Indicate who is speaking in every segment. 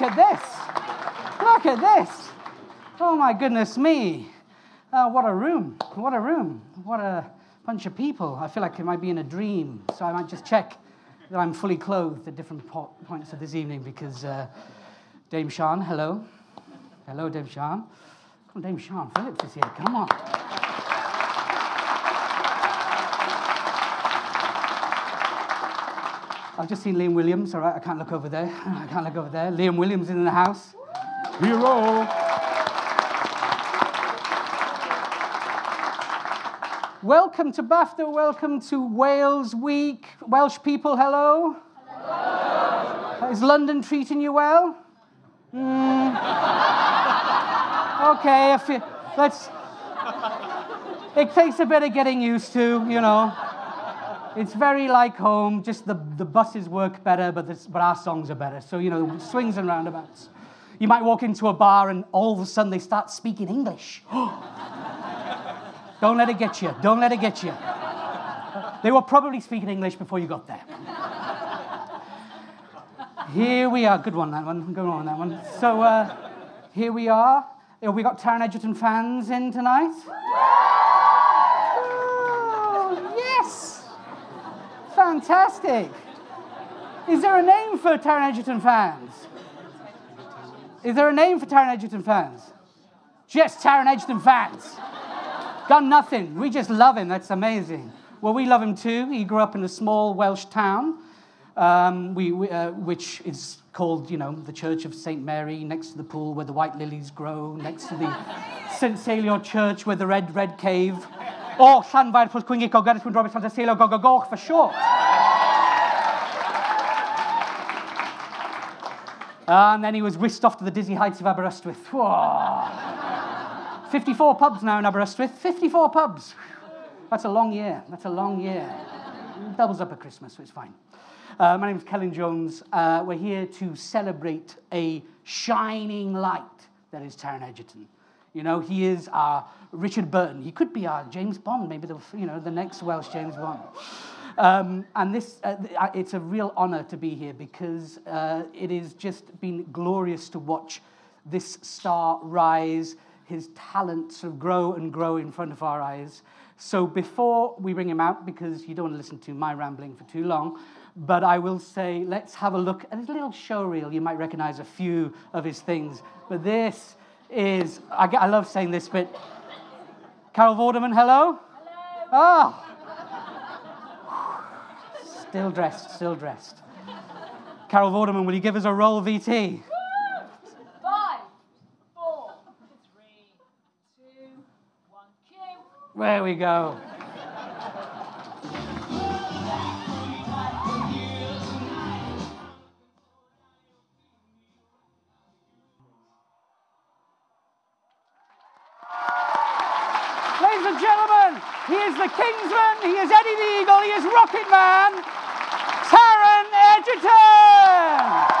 Speaker 1: look at this. Look at this. Oh my goodness me. Oh, what a room. What a room. What a bunch of people. I feel like I might be in a dream. So I might just check that I'm fully clothed at different po- points of this evening because uh, Dame Siân, hello. Hello, Dame Siân. Come on, Dame Siân Phillips is here. Come on. I've just seen Liam Williams. All right, I can't look over there. I can't look over there. Liam Williams is in the house. Hero. Welcome to BAFTA. Welcome to Wales Week. Welsh people, hello. Hello. Is London treating you well? Mm. okay, if you, let's. It takes a bit of getting used to, you know. It's very like home, just the, the buses work better, but, this, but our songs are better. So, you know, swings and roundabouts. You might walk into a bar and all of a sudden they start speaking English. Don't let it get you. Don't let it get you. They were probably speaking English before you got there. Here we are. Good one, that one. Good one, on that one. So uh, here we are. We got Taron Egerton fans in tonight? Oh, yes! Fantastic. Is there a name for Taron Egerton fans? Is there a name for Taron Egerton fans? Just Taron Egerton fans. Got nothing. We just love him. That's amazing. Well, we love him too. He grew up in a small Welsh town, um, we, we, uh, which is called, you know, the Church of St. Mary, next to the pool where the white lilies grow, next to the St. Tysilio Church where the red, red cave. Or Llanfair Pwll Cwingig o Gerrit Robert Santa Ceilio Gogogoch for sure. And then he was whisked off to the dizzy heights of Aberystwyth. Whoa. 54 pubs now in Aberystwyth. 54 pubs. That's a long year. That's a long year. Doubles up at Christmas, so it's fine. Uh, my name is Celyn Jones. Uh, we're here to celebrate a shining light that is Taron Egerton. You know, he is our Richard Burton. He could be our James Bond, maybe the, you know, the next Welsh James Bond. Um, and this, uh, it's a real honor to be here because uh, it has just been glorious to watch this star rise his talent sort of grow and grow in front of our eyes. So before we bring him out, because you don't want to listen to my rambling for too long, but I will say, let's have a look at his little show reel. You might recognize a few of his things. But this is, I, I love saying this, but Carol Vorderman, hello?
Speaker 2: Hello. Oh.
Speaker 1: Still dressed, still dressed. Carol Vorderman, will you give us a roll, VT? Five, four, three, two, one, There we go. Ladies and gentlemen, he is the Kingsman, he is Eddie the Eagle, he is Rocket Man, Taron Egerton!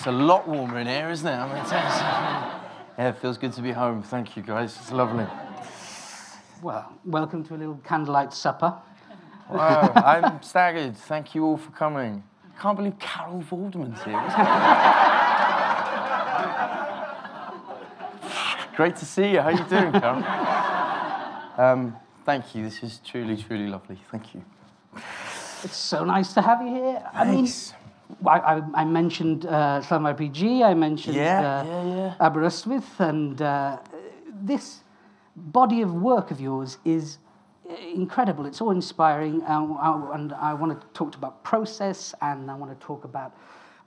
Speaker 3: It's a lot warmer in here, isn't it? I mean, yeah, it feels good to be home. Thank you, guys. It's lovely.
Speaker 1: Well, welcome to a little candlelight supper.
Speaker 3: Wow, I'm staggered. Thank you all for coming. I can't believe Carol Vorderman's here. Great to see you. How are you doing, Carol? Um, thank you. This is truly, truly lovely. Thank you.
Speaker 1: It's so nice to have you here.
Speaker 3: Thanks.
Speaker 1: I mean, I, I, I mentioned uh, RPG, I mentioned
Speaker 3: yeah,
Speaker 1: uh,
Speaker 3: yeah, yeah.
Speaker 1: Aberystwyth, and uh, this body of work of yours is incredible. It's all inspiring, and I, and I want to talk about process, and I want to talk about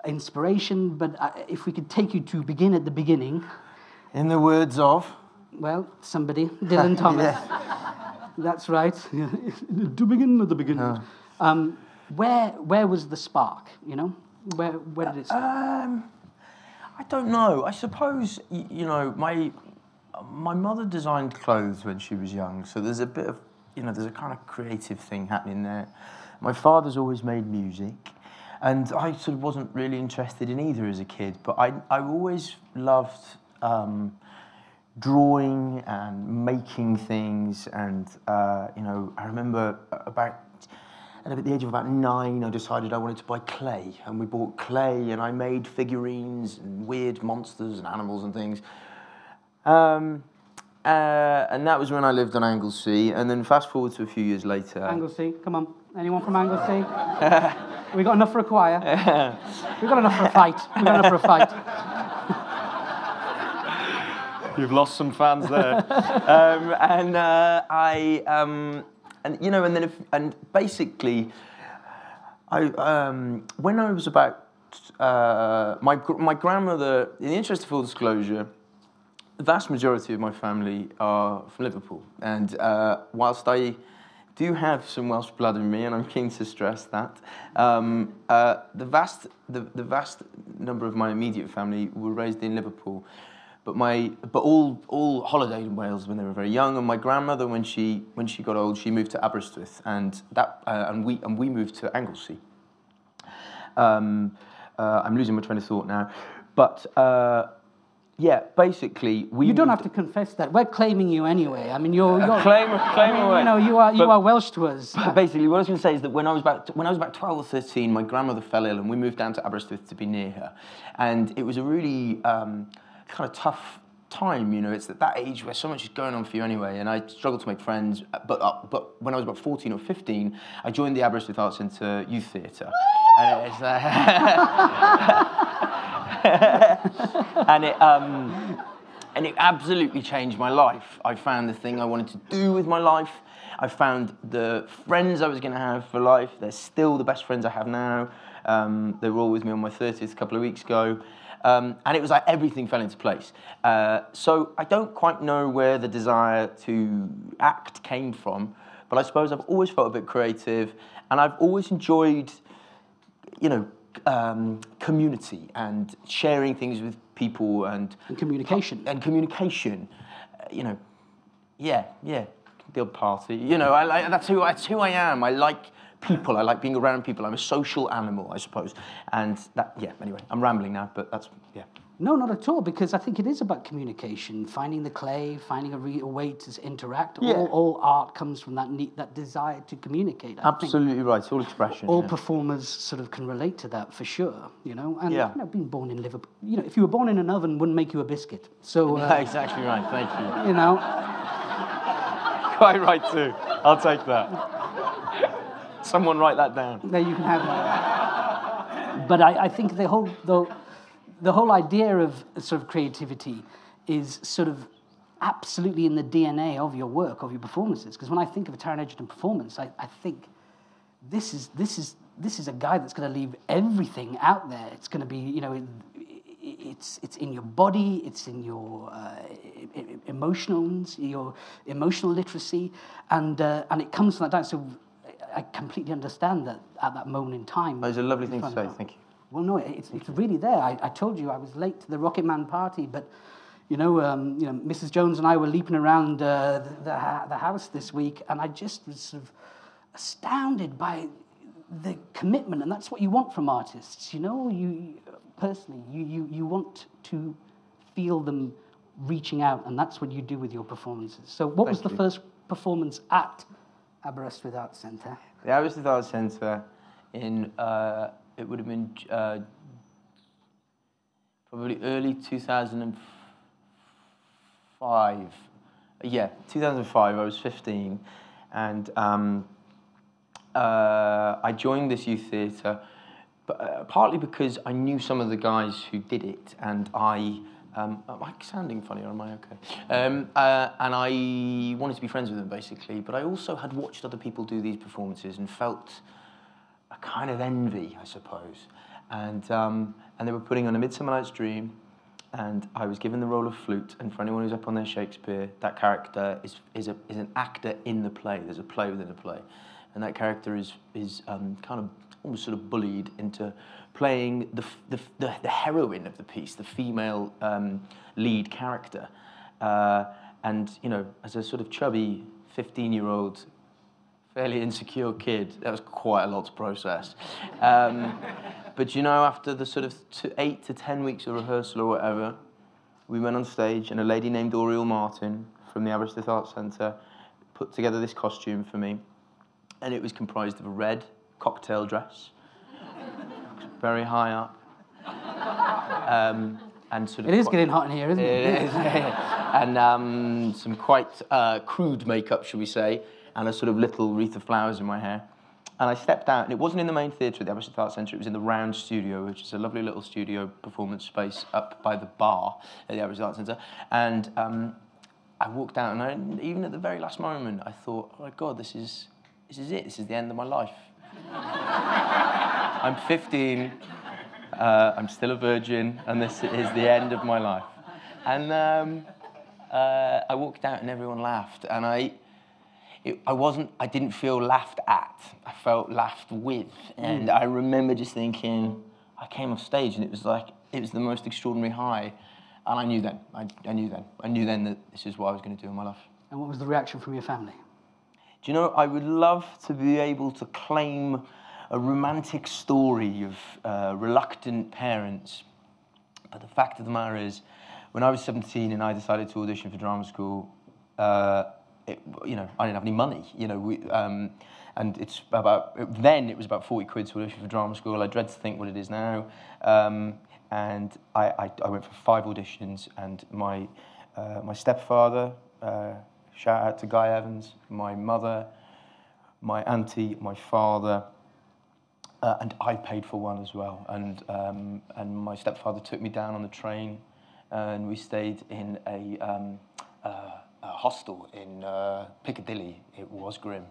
Speaker 1: inspiration. But uh, if we could take you to begin at the beginning.
Speaker 3: In the words of?
Speaker 1: Well, somebody, Dylan Thomas. That's right. to begin at the beginning. Oh. Um, where where was the spark? You know, where where did it start?
Speaker 3: Um, I don't know. I suppose you know my my mother designed clothes when she was young, so there's a bit of, you know, there's a kind of creative thing happening there. My father's always made music, and I sort of wasn't really interested in either as a kid, but I, I always loved um, drawing and making things, and, uh, you know, I remember about and at the age of about nine, I decided I wanted to buy clay. And we bought clay, and I made figurines and weird monsters and animals and things. Um, uh, and that was when I lived on Anglesey. And then fast forward to a few years later.
Speaker 1: Anglesey, come on. Anyone from Anglesey? we got enough for a choir. we got enough for a fight. We got enough for a fight.
Speaker 3: You've lost some fans there. um, and uh, I, um, and you know, and then if, and basically, I um, when I was about uh, my my grandmother. In the interest of full disclosure, the vast majority of my family are from Liverpool, and uh, whilst I do have some Welsh blood in me, and I'm keen to stress that. Um, uh, the vast, the, the vast number of my immediate family were raised in Liverpool, but my, but all, all holidayed in Wales when they were very young. And my grandmother, when she, when she got old, she moved to Aberystwyth, and that, uh, and we, and we moved to Anglesey. Um, uh, I'm losing my train of thought now, but. Uh, yeah, basically, we.
Speaker 1: You don't have to confess that. We're claiming you anyway. I mean, you're. you're
Speaker 3: claim, claim away.
Speaker 1: You know, you are you
Speaker 3: But-
Speaker 1: are Welsh to us.
Speaker 3: Basically, what I was going to say is that when I was about when I was about twelve or thirteen, my grandmother fell ill, and we moved down to Aberystwyth to be near her, and it was a really um, kind of tough time. You know, it's at that age where so much is going on for you anyway, and I struggled to make friends. But uh, but when I was about fourteen or fifteen, I joined the Aberystwyth Arts Centre Youth Theatre, and. Uh, and it. Um, and it absolutely changed my life. I found the thing I wanted to do with my life. I found the friends I was going to have for life. They're still the best friends I have now. Um, they were all with me on my 30th a couple of weeks ago. Um, and it was like everything fell into place. Uh, so I don't quite know where the desire to act came from, but I suppose I've always felt a bit creative, and I've always enjoyed you know, um, community and sharing things with people and
Speaker 1: And communication.
Speaker 3: and communication. Uh, you know, yeah, yeah, the party. You know, I like that's who that's who I am. I like people. I like being around people. I'm a social animal, I suppose. And that, yeah. Anyway, I'm rambling now, but that's yeah.
Speaker 1: No, not at all, because I think it is about communication, finding the clay, finding a, re- a way to interact.
Speaker 3: Yeah.
Speaker 1: All, all art comes from that need, that desire to communicate. I think
Speaker 3: Absolutely right. It's all expression.
Speaker 1: all
Speaker 3: yeah.
Speaker 1: performers sort of can relate to that for sure, you know. And
Speaker 3: Yeah.
Speaker 1: you know, being born in Liverpool, you know, if you were born in an oven, wouldn't make you a biscuit. So uh,
Speaker 3: exactly right. Thank you.
Speaker 1: you know,
Speaker 3: Quite right too. I'll take that. Someone write that down.
Speaker 1: there you can have. But I, I think the whole the, the whole idea of sort of creativity is sort of absolutely in the DNA of your work, of your performances. Because when I think of a Taron Egerton performance, I, I think this is this is this is a guy that's going to leave everything out there. It's going to be you know. It, it's it's in your body, it's in your uh, emotions, your emotional literacy, and uh, and it comes from that down. So I completely understand that at that moment in time.
Speaker 3: That was a lovely thing to say.
Speaker 1: out.
Speaker 3: Thank you.
Speaker 1: Well, no, it's, it's really there. I, I told you I was late to the Rocket Man party, but you know, um, you know, Mrs. Jones and I were leaping around uh, the, the, the house this week, and I just was sort of astounded by the commitment, and that's what you want from artists. You know, you personally, you you, you want to feel them reaching out, and that's what you do with your performances. So, what was the
Speaker 3: you.
Speaker 1: first performance at Aberystwyth Arts Centre?
Speaker 3: The Aberystwyth Arts Centre in, uh, it would have been uh, probably early 2005. Yeah, 2005, I was 15. And um, uh, I joined this youth theatre, but, uh, partly because I knew some of the guys who did it, and I. Um, am I sounding funny or am I okay? Um, uh, and I wanted to be friends with them basically, but I also had watched other people do these performances and felt a kind of envy, I suppose. And, um, and they were putting on A Midsummer Night's Dream, and I was given the role of flute. And for anyone who's up on their Shakespeare, that character is, is, a, is an actor in the play. There's a play within a play. And that character is, is um, kind of almost sort of bullied into playing the, the, the, the heroine of the piece, the female um, lead character. Uh, and, you know, as a sort of chubby 15 year old, fairly insecure kid, that was quite a lot to process. Um, but, you know, after the sort of two, eight to 10 weeks of rehearsal or whatever, we went on stage, and a lady named Oriel Martin from the Aberystwyth Arts Centre put together this costume for me. And it was comprised of a red cocktail dress, very high up. Um, and sort of
Speaker 1: It is
Speaker 3: quite-
Speaker 1: getting hot in here, isn't it?
Speaker 3: it is. and um, some quite uh, crude makeup, shall we say, and a sort of little wreath of flowers in my hair. And I stepped out, and it wasn't in the main theatre at the Aberystwyth Arts Centre, it was in the Round Studio, which is a lovely little studio performance space up by the bar at the Aberystwyth Arts Centre. And um, I walked out, and I, even at the very last moment, I thought, oh my God, this is, this is it, this is the end of my life. I'm 15, uh, I'm still a virgin, and this is the end of my life. And um, uh, I walked out, and everyone laughed, and I, it, I wasn't, I didn't feel laughed at. I felt laughed with, and I remember just thinking, I came off stage, and it was like it was the most extraordinary high, and I knew then, I, I knew then, I knew then that this is what I was going to do in my life.
Speaker 1: And what was the reaction from your family?
Speaker 3: Do you know, I would love to be able to claim a romantic story of uh, reluctant parents. But the fact of the matter is, when I was 17 and I decided to audition for drama school, uh, it, you know, I didn't have any money. You know, we, um, and it's about then it was about 40 quid to audition for drama school. I dread to think what it is now. Um, and I, I, I went for five auditions, and my uh, my stepfather, uh, shout out to Guy Evans, my mother, my auntie, my father, uh, and I paid for one as well. And um, and my stepfather took me down on the train, and we stayed in a, um, uh, a hostel in uh, Piccadilly. It was grim,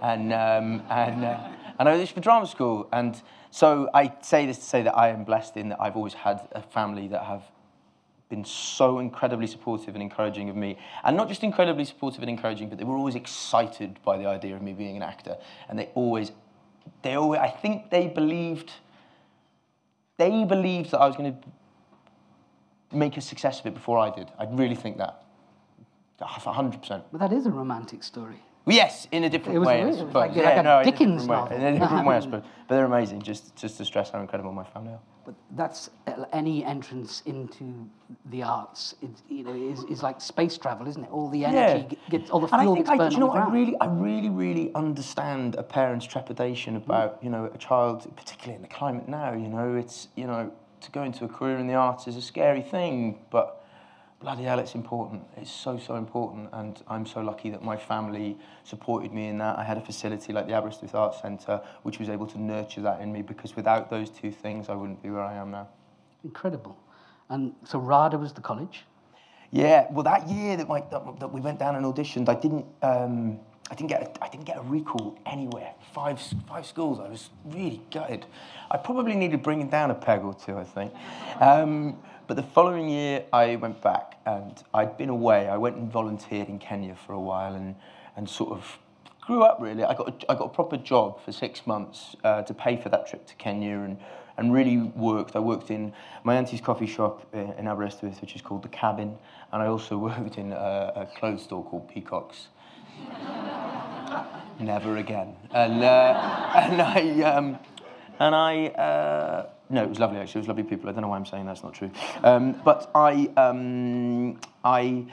Speaker 3: and um, and uh, and I auditioned for drama school. And so I say this to say that I am blessed in that I've always had a family that have been so incredibly supportive and encouraging of me. And not just incredibly supportive and encouraging, but they were always excited by the idea of me being an actor. And they always, they always, I think they believed, they believed that I was going to make a success of it before I did. I really think that. 100%.
Speaker 1: But that is a romantic story.
Speaker 3: Yes, in a different
Speaker 1: It was
Speaker 3: way, I
Speaker 1: it was like-
Speaker 3: yeah,
Speaker 1: like a
Speaker 3: no,
Speaker 1: Dickens
Speaker 3: different
Speaker 1: novel.
Speaker 3: In a different way, I suppose. But they're amazing, just, just to stress how incredible my family are.
Speaker 1: But that's uh, any entrance into the arts. You know, is, is like space travel, isn't it? All the energy g- gets, all the fuel
Speaker 3: And I think
Speaker 1: gets
Speaker 3: I,
Speaker 1: burned
Speaker 3: do you know
Speaker 1: on the
Speaker 3: what, I really, I really, really understand a parent's trepidation about, you know, a child, particularly in the climate now. You know, it's, you know, to go into a career in the arts is a scary thing, but bloody hell, it's important. It's so, so important, and I'm so lucky that my family supported me in that. I had a facility like the Aberystwyth Arts Centre, which was able to nurture that in me, because without those two things, I wouldn't be where I am now.
Speaker 1: Incredible. And so RADA was the college.
Speaker 3: Yeah, well, that year that, my, that, that we went down and auditioned, I didn't, um, I didn't get, a, I didn't get a recall anywhere. Five, five schools. I was really gutted. I probably needed bringing down a peg or two, I think. Um, but the following year, I went back and I'd been away. I went and volunteered in Kenya for a while and, and sort of grew up really. I got a, I got a proper job for six months uh, to pay for that trip to Kenya and, and really worked. I worked in my auntie's coffee shop in, Aberystwyth, which is called The Cabin, and I also worked in a, a clothes store called Peacocks. Never again. And, uh, and I, um, and I, uh, no, it was lovely actually. It was lovely people. I don't know why I'm saying that's not true. Um, but I, um, I,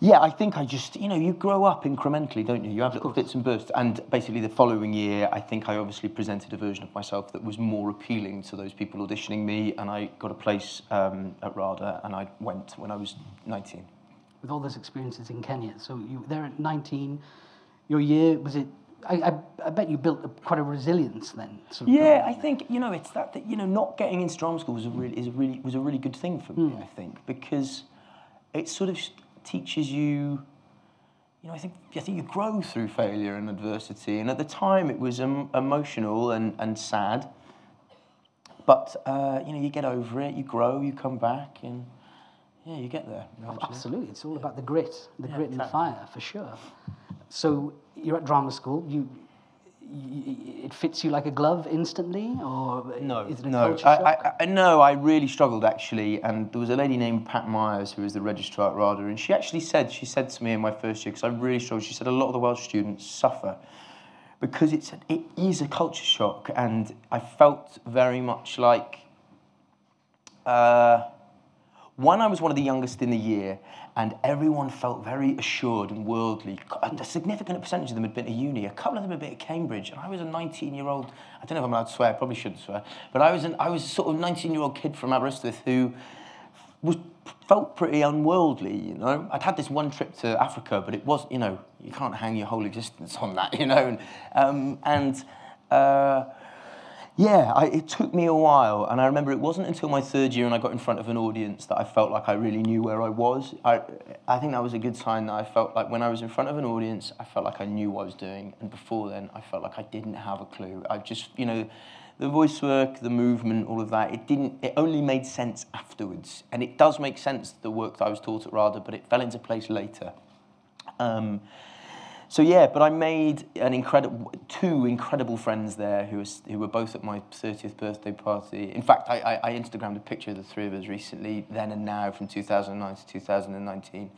Speaker 3: yeah, I think I just, you know, you grow up incrementally, don't you? You have little bits and bursts. And basically, the following year, I think I obviously presented a version of myself that was more appealing to those people auditioning me. And I got a place um, at RADA, and I went when I was 19.
Speaker 1: with all those experiences in Kenya. So you were there at 19. Your year was it? I, I, I bet you built a, quite a resilience then. Sort of,
Speaker 3: Yeah, I think you know it's that, that you know not getting into drama school was a really is a really was a really good thing for me. I think because it sort of teaches you. You know, I think I think you grow through failure and adversity, and at the time it was um, emotional and, and sad. But uh, you know, you get over it, you grow, you come back, and yeah, you get there.
Speaker 1: absolutely. It's all about the grit, the
Speaker 3: Yeah,
Speaker 1: grit and the fire for sure. So you're at drama school. You it fits you like a glove instantly, or
Speaker 3: No,
Speaker 1: is it a
Speaker 3: no,
Speaker 1: culture
Speaker 3: I? I, I, no. I really struggled actually, and there was a lady named Pat Myers who was the registrar at RADA, and she actually said, she said to me in my first year, because I really struggled. She said a lot of the Welsh students suffer because it's it is a culture shock, and I felt very much like. Uh, one, I was one of the youngest in the year, and everyone felt very assured and worldly. A significant percentage of them had been to uni. A couple of them had been at Cambridge, and I was a 19-year-old. I don't know if I'm allowed to swear. I probably shouldn't swear. But I was an, I was a sort of 19-year-old kid from Aberystwyth who was felt pretty unworldly. You know, I'd had this one trip to Africa, but it was, you know, you can't hang your whole existence on that. You know, and um, and. Uh, yeah, I, it took me a while, and I remember it wasn't until my third year and I got in front of an audience that I felt like I really knew where I was. I, I think that was a good sign that I felt like when I was in front of an audience, I felt like I knew what I was doing, and before then, I felt like I didn't have a clue. I just, you know, the voice work, the movement, all of that, it didn't, it only made sense afterwards, and it does make sense the work that I was taught at RADA, but it fell into place later. Um, so yeah, but I made an incredible two incredible friends there who was who were both at my 30th birthday party. In fact, I, I, I Instagrammed a picture of the three of us recently, then and now, from 2009 to 2019,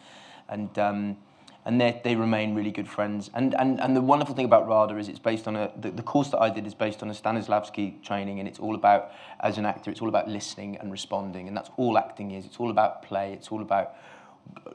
Speaker 3: and um, and they they remain really good friends. And and and the wonderful thing about RADA is it's based on a the, the course that I did is based on a Stanislavski training, and it's all about as an actor, it's all about listening and responding, and that's all acting is. It's all about play. It's all about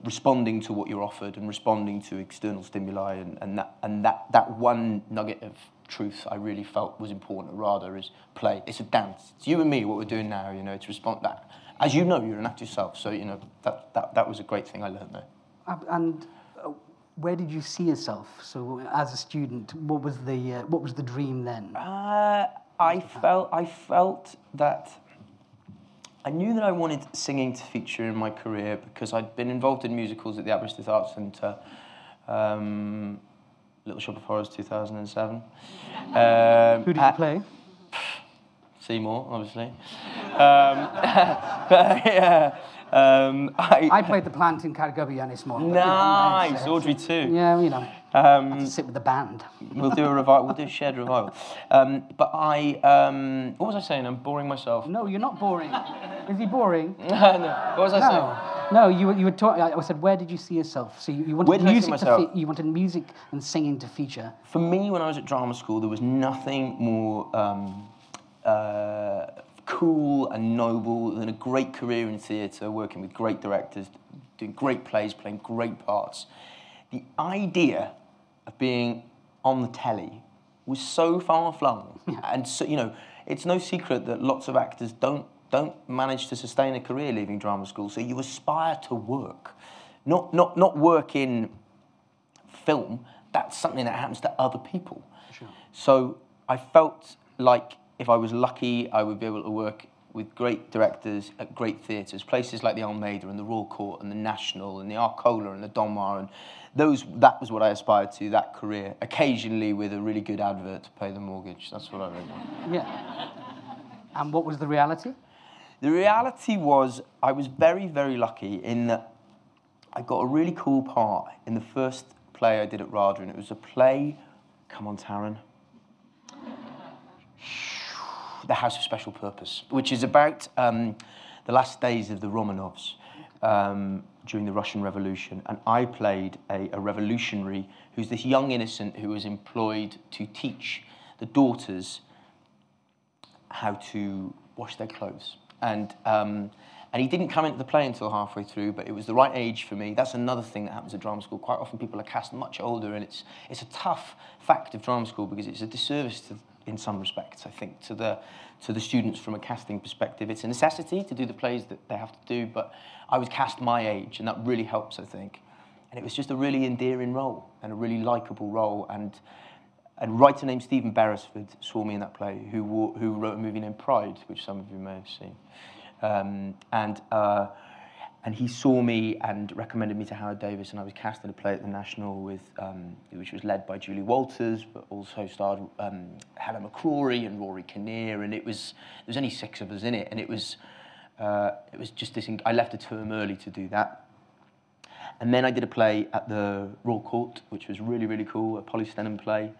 Speaker 3: responding to what you're offered and responding to external stimuli and, and that and that that one nugget of truth I really felt was important or rather is play. It's a dance. It's you and me what we're doing now, you know, it's respond that as you know, you're an actor yourself, so you know that that, that was a great thing I learned there.
Speaker 1: Uh, And uh, where did you see yourself? So, as a student, what was the uh, what was the dream then?
Speaker 3: Uh, I felt I felt that I knew that I wanted singing to feature in my career because I'd been involved in musicals at the Aberystwyth Arts Centre. Um, Little Shop of Horrors 2007. Um,
Speaker 1: Who did you play?
Speaker 3: Seymour, obviously. Um, but, yeah, um, I,
Speaker 1: I played the plant in Caergybi Ynys Môn. but, you
Speaker 3: nice, Audrey II.
Speaker 1: Yeah, you know,
Speaker 3: Um,
Speaker 1: sit with the band.
Speaker 3: we'll do a revival. We'll do a shared revival. Um, but I, um, what was I saying? I'm boring myself.
Speaker 1: No, you're not boring. Is he boring?
Speaker 3: no, what was I saying?
Speaker 1: No, no. You were- you were talking. I said, where did you see yourself? So you, you wanted
Speaker 3: Where did I see
Speaker 1: music to fe- you wanted music and singing to feature.
Speaker 3: For me, when I was at drama school, there was nothing more um, uh, cool and noble than a great career in theatre, working with great directors, doing great plays, playing great parts. The idea of being on the telly was so far flung, and so you know, it's no secret that lots of actors don't don't manage to sustain a career leaving drama school. So you aspire to work, not not not work in film, that's something that happens to other people. So I felt like if I was lucky, I would be able to work with great directors at great theatres, places like the Almeida and the Royal Court and the National and the Arcola and the Donmar and those. That was what I aspired to. That career, occasionally with a really good advert to pay the mortgage. That's what I really wanted.
Speaker 1: Yeah. And what was the reality?
Speaker 3: The reality was I was very, very lucky in that I got a really cool part in the first play I did at RADA, and it was a play, come on, Taron, The House of Special Purpose, which is about um, the last days of the Romanovs um, during the Russian Revolution. And I played a, a revolutionary who's this young innocent who was employed to teach the daughters how to wash their clothes. And, um, and he didn't come into the play until halfway through, but it was the right age for me. That's another thing that happens at drama school. Quite often people are cast much older, and it's, it's a tough fact of drama school because it's a disservice to, in some respects, I think, to the, to the students from a casting perspective. It's a necessity to do the plays that they have to do, but I was cast my age, and that really helps, I think. And it was just a really endearing role and a really likable role. And a writer named Stephen Beresford saw me in that play, who, who wrote a movie named Pride, which some of you may have seen. Um, and, uh, and he saw me and recommended me to Howard Davies, and I was cast in a play at the National, with, um, which was led by Julie Walters, but also starred um, Helen McCrory and Rory Kinnear, and it was there was only six of us in it, and it was uh, it was just this. I left a term early to do that, and then I did a play at the Royal Court, which was really, really cool, a Polly Stenham play.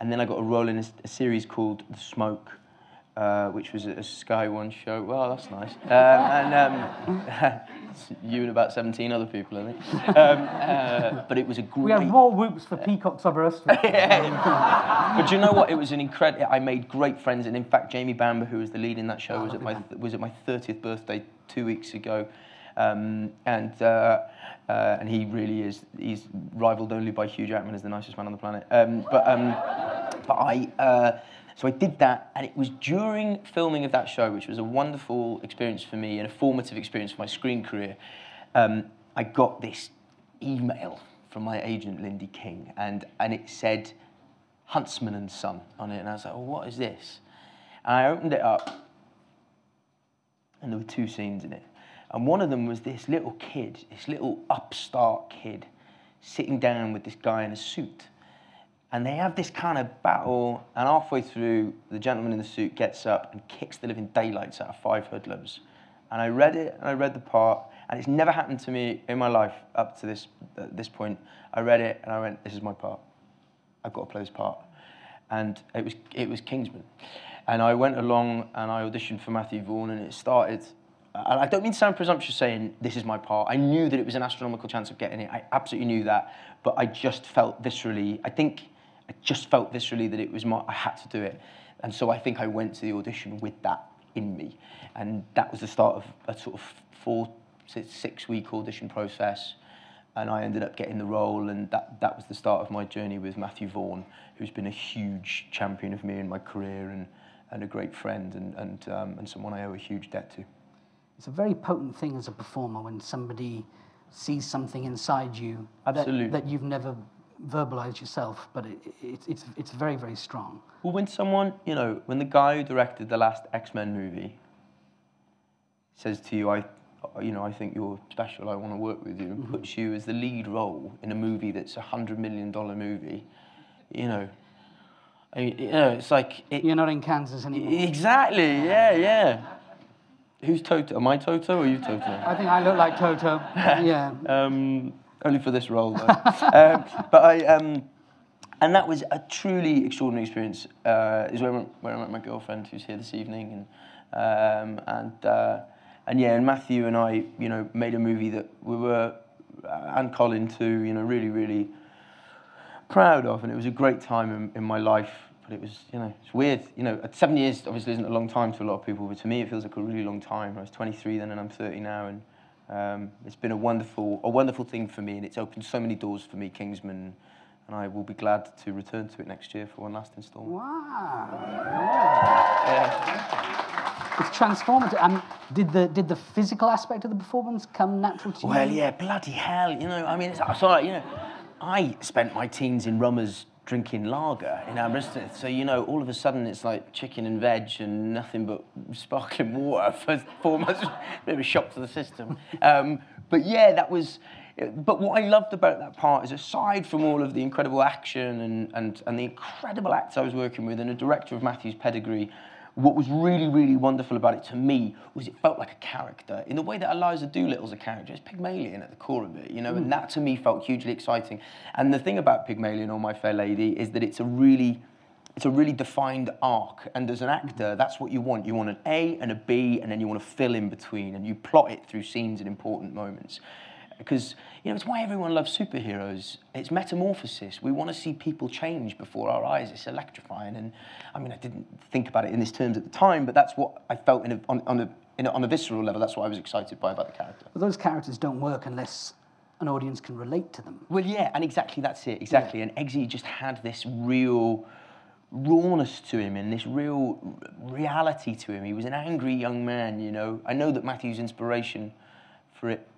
Speaker 3: and then I got a role in a, a series called The Smoke, uh, which was a, Sky One show. Well, that's nice. Um, and um, you and about 17 other people, I think. Um, uh, but it was a great.
Speaker 1: We have more whoops for Peacocks Aberystwyth.
Speaker 3: but you know what? It was an incredible. I made great friends, and in fact, Jamie Bamber, who was the lead in that show,
Speaker 1: Oh,
Speaker 3: was at my
Speaker 1: man.
Speaker 3: was at my 30th birthday two weeks ago, um, and uh, uh, and he really is. He's rivaled only by Hugh Jackman as the nicest man on the planet. Um, but um, but I. Uh, so I did that, and it was during filming of that show, which was a wonderful experience for me and a formative experience for my screen career. Um, I got this email from my agent Lindy King, and and it said Huntsman and Son on it, and I was like, "Oh, what is this?" And I opened it up, and there were two scenes in it, and one of them was this little kid, this little upstart kid, sitting down with this guy in a suit, and they have this kind of battle, and halfway through, the gentleman in the suit gets up and kicks the living daylights out of five hoodlums. And I read it, and I read the part, and it's never happened to me in my life up to this, uh, this point. I read it, and I went, this is my part. I've got to play this part. And it was, it was Kingsman. And I went along and I auditioned for Matthew Vaughn, and it started. And I don't mean to sound presumptuous saying this is my part. I knew that it was an astronomical chance of getting it. I absolutely knew that. But I just felt viscerally, I think I just felt viscerally that it was my, I had to do it. And so I think I went to the audition with that in me. And that was the start of a sort of four, six week audition process and I ended up getting the role, and that, that was the start of my journey with Matthew Vaughn, who's been a huge champion of me in my career and, and a great friend and, and, um, and someone I owe a huge debt to.
Speaker 1: It's a very potent thing as a performer when somebody sees something inside you
Speaker 3: Absolutely.
Speaker 1: That, that you've never verbalized yourself, but it, it, it's, it's very, very strong.
Speaker 3: Well, when someone, you know, when the guy who directed the last X Men movie says to you, I, you know, I think you're special, I want to work with you, and puts you as the lead role in a movie that's a $100 million movie, you know, I mean, you know, it's like, it,
Speaker 1: You're not in Kansas anymore.
Speaker 3: Exactly. Yeah, yeah. Who's Toto? Am I Toto or are you Toto?
Speaker 1: I think I look like Toto. yeah.
Speaker 3: Um, only for this role, though. um, but I, um, and that was a truly extraordinary experience. Uh, is where, I met- where I met my girlfriend, who's here this evening, and um, and uh, and yeah, and Matthew and I, you know, made a movie that we were, uh, and Colin too, you know, really, really proud of, and it was a great time in, in my life. But it was, you know, it's weird. You know, seven years obviously isn't a long time to a lot of people, but to me it feels like a really long time. I was 23 then, and I'm 30 now, and um, it's been a wonderful, a wonderful thing for me, and it's opened so many doors for me, Kingsman, and I will be glad to return to it next year for one last instalment.
Speaker 1: Wow.
Speaker 3: Yeah.
Speaker 1: It's transformative. And did the, did the physical aspect of the performance come natural to you?
Speaker 3: Well, yeah, bloody hell, you know. I mean, it's, it's all right, you know. I spent my teens in Rummers drinking lager in Aberystwyth, so you know, all of a sudden it's like chicken and veg and nothing but sparkling water for four months. Bit of a shock to the system. Um, but yeah, that was. But what I loved about that part is, aside from all of the incredible action and, and, and the incredible acts I was working with, and a director of Matthew's pedigree, what was really, really wonderful about it to me was it felt like a character in the way that Eliza Doolittle's a character. It's Pygmalion at the core of it, you know, and mm. that to me felt hugely exciting. And the thing about Pygmalion or My Fair Lady is that it's a really it's a really defined arc. And as an actor, that's what you want. You want an A and a B, and then you want to fill in between, and you plot it through scenes and important moments. Because you know, it's why everyone loves superheroes. It's metamorphosis. We want to see people change before our eyes. It's electrifying. And I mean, I didn't think about it in these terms at the time, but that's what I felt in a, on, on, a, in a, on a visceral level. That's what I was excited by about the character.
Speaker 1: But those characters don't work unless an audience can relate to them.
Speaker 3: Well, yeah, and exactly that's it, exactly. And Eggsy just had this real rawness to him and this real r- reality to him. He was an angry young man, you know. I know that Matthew's inspiration for it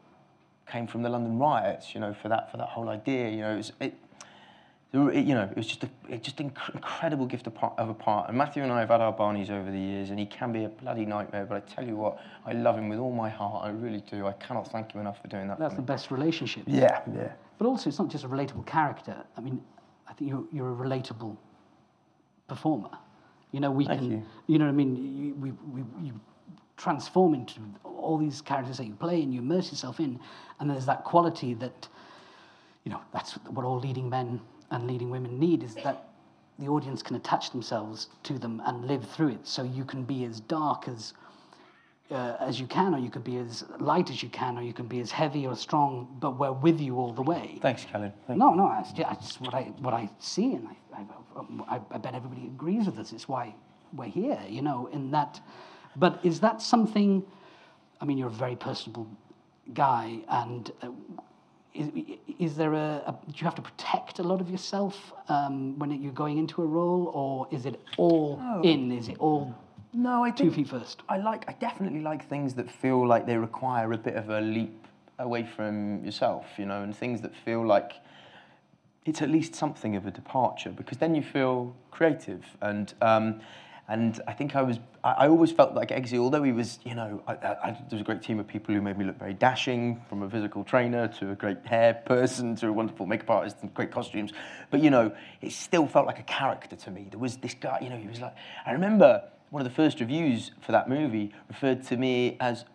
Speaker 3: came from the London riots, you know, for that for that whole idea, you know. It, was, it, it you know, it was just a it just inc- incredible gift of, part, of a part. And Matthew and I have had our Barneys over the years, and he can be a bloody nightmare. But I tell you what, I love him with all my heart. I really do. I cannot thank him enough for doing that
Speaker 1: That's the best relationship.
Speaker 3: Yeah, yeah.
Speaker 1: But also, it's not just a relatable character. I mean, I think you're, you're a relatable performer. You know, we
Speaker 3: Thank
Speaker 1: can.
Speaker 3: you.
Speaker 1: know what I mean? You, we, we, you transform into all these characters that you play, and you immerse yourself in, and there's that quality that, you know, that's what all leading men and leading women need is that the audience can attach themselves to them and live through it. So you can be as dark as uh, as you can, or you could be as light as you can, or you can be as heavy or strong, but we're with you all the way.
Speaker 3: Thanks, Callum. Thank
Speaker 1: No, no, that's just, that's what I what I see, and I, I, I, I bet everybody agrees with us. It's why we're here, you know. In that, but is that something? I mean, you're a very personable guy, and uh, is, is there a, a? Do you have to protect a lot of yourself um, when you're going into a role, or is it all in? Is it all
Speaker 3: No, I
Speaker 1: two feet first?
Speaker 3: I like. I definitely like things that feel like they require a bit of a leap away from yourself, you know, and things that feel like it's at least something of a departure because then you feel creative and. Um, and I think I was, I, always felt like Eggsy, although he was, you know, I, I, there was a great team of people who made me look very dashing, from a physical trainer to a great hair person to a wonderful makeup artist and great costumes. But, you know, it still felt like a character to me. There was this guy, you know, he was like, I remember one of the first reviews for that movie referred to me as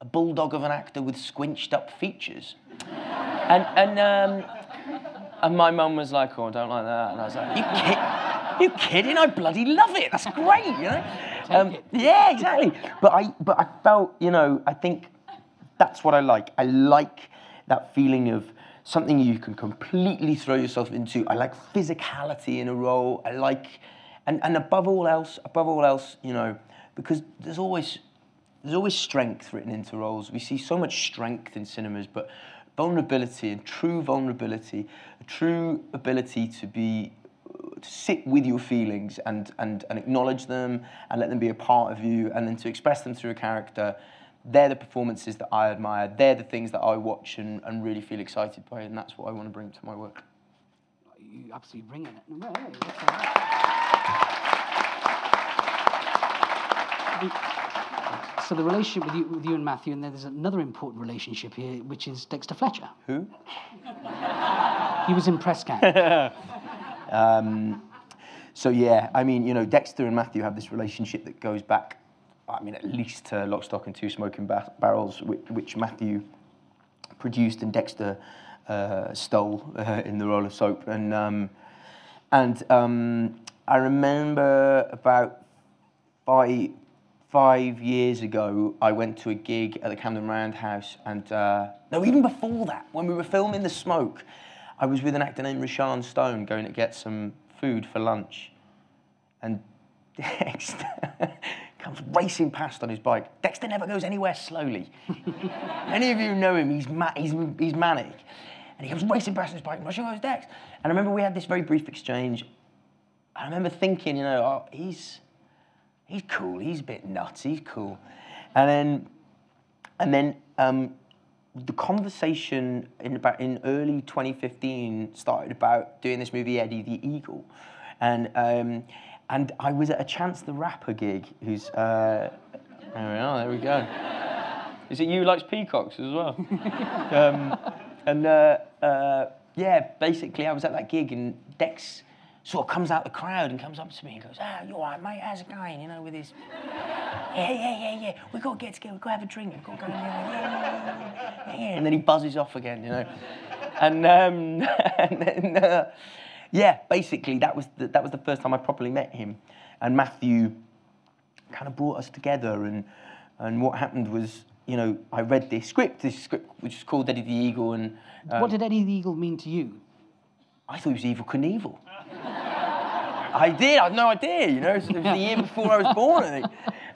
Speaker 3: a bulldog of an actor with squinched up features. and, and, um, and my mum was like, oh, I don't like that. And I was like, you, you kidding? I bloody love it. That's great, you know? Um, yeah, exactly. But I, but I felt, you know, I think that's what I like. I like that feeling of something you can completely throw yourself into. I like physicality in a role. I like, and, and above all else, above all else, you know, because there's always there's always strength written into roles. We see so much strength in cinemas, but vulnerability and true vulnerability, a true ability to be sit with your feelings and, and, and acknowledge them and let them be a part of you and then to express them through a character they're the performances that I admire. They're the things that I watch and, and really feel excited by, and that's what I want to bring to my work.
Speaker 1: You absolutely bringing it. No, hey, that's all right. The- So the relationship with you, with you and Matthew, and then there's another important relationship here, which is Dexter Fletcher.
Speaker 3: Who?
Speaker 1: He was in press camp.
Speaker 3: So yeah, I mean, you know, Dexter and Matthew have this relationship that goes back, I mean, at least to Lock, Stock, and Two Smoking Ba- Barrels, which, which Matthew produced and Dexter uh, stole uh, in the role of Soap. And um, and um, I remember about five five years ago, I went to a gig at the Camden Roundhouse, and uh, no, even before that, when we were filming The Smoke, I was with an actor named Rashan Stone going to get some food for lunch, and Dexter comes racing past on his bike. Dexter never goes anywhere slowly. Any of you know him? He's ma- he's he's manic, and he comes racing past on his bike. And Rashan goes, Dex, and I remember we had this very brief exchange. I remember thinking, you know, oh, he's he's cool. He's a bit nuts. He's cool. And then, and then um, the conversation in about in early 2015 started about doing this movie Eddie the Eagle, and um, and I was at a Chance the Rapper gig. Who's uh, there we are. There we go. Is it you likes peacocks as well? um, and uh, uh, yeah, basically, I was at that gig, and Dex sort of comes out the crowd and comes up to me and goes, "Ah, you're all right, mate? How's it going?" You know, with his, yeah, yeah, yeah, yeah. We've got to get together. We've got to have a drink. We've got to go. Yeah, yeah, yeah, yeah, yeah. And then he buzzes off again, you know. And, um, and then, uh, yeah, basically, that was the, that was the first time I properly met him. And Matthew kind of brought us together and and what happened was you know I read this script this script which is called Eddie the Eagle and um,
Speaker 1: what did Eddie the Eagle mean to you?
Speaker 3: I thought he was Evel Knievel I did I had no idea you know it was the year before I was born I think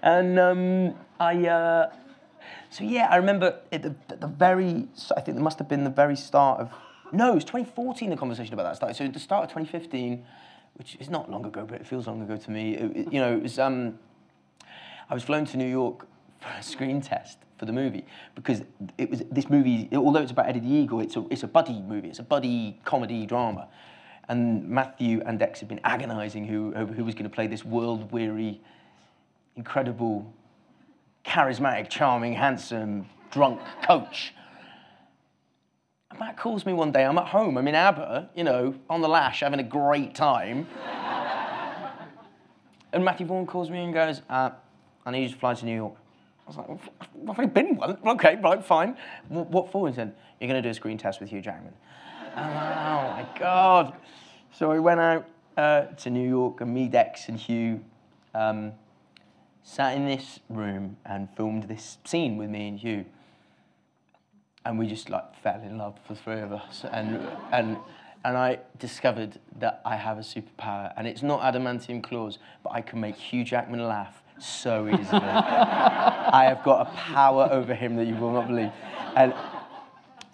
Speaker 3: and um, I uh, so yeah I remember at the, at the very I think it must have been the very start of no it was 2014 the conversation about that started so at the start of 2015 which is not long ago but it feels long ago to me it, it- you know it was um, I was flown to New York for a screen test for the movie because it was this movie. Although it's about Eddie the Eagle, it's a it's a buddy movie. It's a buddy comedy drama, and Matthew and Dex had been agonising who who was going to play this world weary, incredible, charismatic, charming, handsome, drunk coach. And Matt calls me one day. I'm at home. I'm in Aber, you know, on the lash, having a great time. And Matthew Vaughn calls me and goes, uh, I need you to fly to New York. I was like, well, I've already been one. Okay, right, fine. "Wh- What for? He said, you're going to do a screen test with Hugh Jackman. Oh my God. So I went out uh, to New York, and me, Dex, and Hugh um, sat in this room and filmed this scene with me and Hugh. And we just like fell in love, the three of us. And, and, and I discovered that I have a superpower. And it's not adamantium claws, but I can make Hugh Jackman laugh so easily. I have got a power over him that you will not believe. And,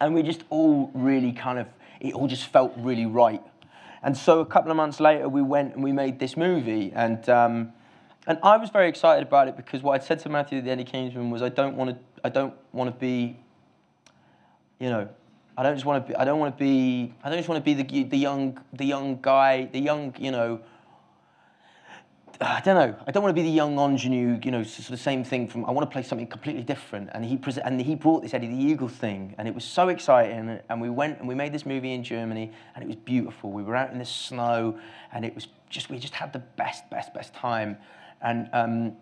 Speaker 3: and we just all really kind of, it all just felt really right. And so a couple of months later, we went and we made this movie. And, um, and I was very excited about it because what I'd said to Matthew at the Eddie Kingsman was, I don't want to, I don't want to be, you know, I don't just want to be, I don't want to be, I don't just want to be the, the young, the young guy, the young, you know, I don't know. I don't want to be the young ingenue, you know, sort of the same thing from. I want to play something completely different. And he pre- and he brought this Eddie the Eagle thing, and it was so exciting. And we went and we made this movie in Germany, and it was beautiful. We were out in the snow, and it was just we just had the best, best, best time. And um,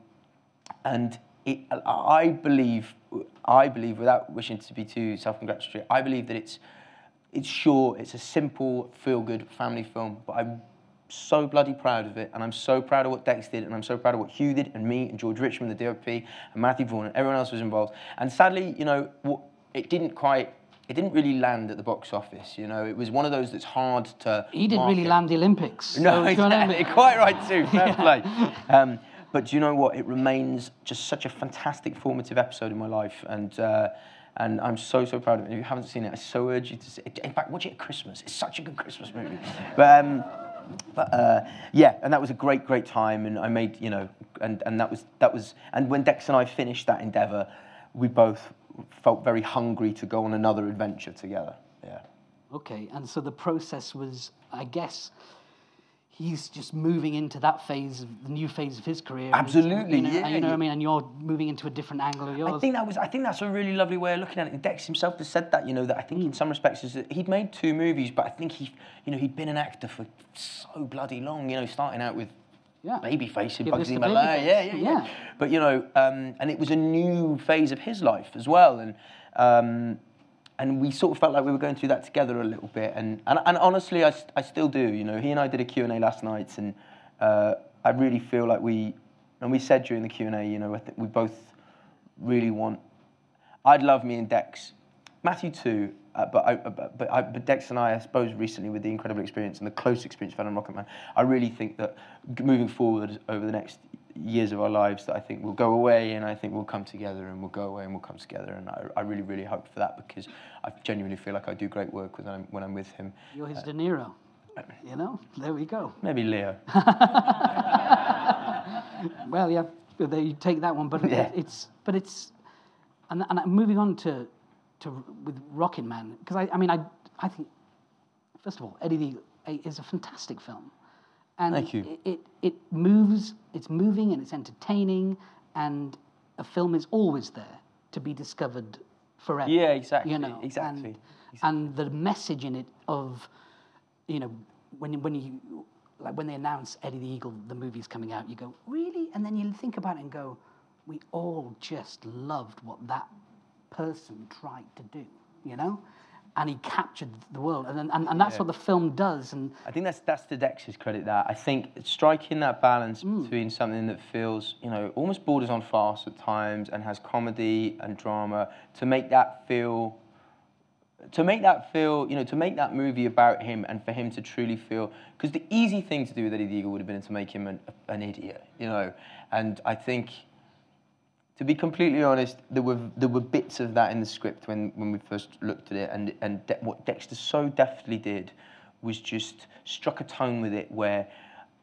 Speaker 3: and it, I believe, I believe, without wishing to be too self-congratulatory, I believe that it's it's sure, it's a simple, feel-good family film, but I'm so bloody proud of it, and I'm so proud of what Dex did, and I'm so proud of what Hugh did, and me, and George Richmond, the DOP, and Matthew Vaughn, and everyone else was involved. And sadly, you know, it didn't quite, it didn't really land at the box office. You know, it was one of those that's hard to.
Speaker 1: He didn't
Speaker 3: market.
Speaker 1: really land the Olympics.
Speaker 3: No,
Speaker 1: so
Speaker 3: exactly. quite right too. Fair yeah. play. Um, but do you know what? It remains just such a fantastic formative episode in my life, and. Uh, and I'm so so proud of it. If you haven't seen it, I so urge you to see it. In fact, watch it at Christmas. It's such a good Christmas movie. But um, but uh, yeah, and that was a great, great time, and I made you know, and, and that was that was, and when Dex and I finished that endeavour, we both felt very hungry to go on another adventure together. Yeah.
Speaker 1: Okay, and so the process was, I guess, he's just moving into that phase, the new phase of his career.
Speaker 3: Absolutely,
Speaker 1: you know,
Speaker 3: yeah.
Speaker 1: You know what I mean? And you're moving into a different angle of yours.
Speaker 3: I think that was. I think that's a really lovely way of looking at it. And Dex himself has said that. You know that I think mm. in some respects is that he'd made two movies, but I think he, you know, he'd been an actor for so bloody long. You know, starting out with. Yeah. Babyface in Bugsy Malone, yeah, yeah, yeah, yeah. But you know, um, and it was a new phase of his life as well, and um, and we sort of felt like we were going through that together a little bit. And, and, and honestly, I, I still do. You know, he and I did a Q&A last night, and uh, I really feel like we, and we said during the Q&A, you know, I think we both really want, I'd love me and Dex, Matthew too, uh, but, I, but, but, I, but Dex and I, I suppose recently with the incredible experience and the close experience of Alan Rocketman, I really think that moving forward over the next years of our lives that I think will go away and I think we'll come together and we'll go away and we'll come together and I, I really really hope for that because I genuinely feel like I do great work when I'm, when I'm with him.
Speaker 1: You're his uh, De Niro. You know, there we go.
Speaker 3: Maybe Leo.
Speaker 1: well, yeah, there you take that one, but yeah. it's but it's and, and moving on to to with Rocket Man because I, I mean I I think first of all Eddie the is a fantastic film
Speaker 3: and Thank you.
Speaker 1: It, it, it moves, it's moving and it's entertaining, and a film is always there to be discovered forever.
Speaker 3: Yeah, exactly. You know, exactly.
Speaker 1: And, exactly. and the message in it of, you know, when when you like when they announce Eddie the Eagle, the movie's coming out, you go really, and then you think about it and go, we all just loved what that person tried to do, you know and he captured the world, and and, and that's yeah. what the film does. And
Speaker 3: I think that's that's to Dex's credit. That I think striking that balance mm. between something that feels, you know, almost borders on farce at times, and has comedy and drama to make that feel. To make that feel, you know, to make that movie about him and for him to truly feel, because the easy thing to do with Eddie the Eagle would have been to make him an, an idiot, you know, and I think to be completely honest, there were there were bits of that in the script when, when we first looked at it, and and De- what Dexter so deftly did was just struck a tone with it where,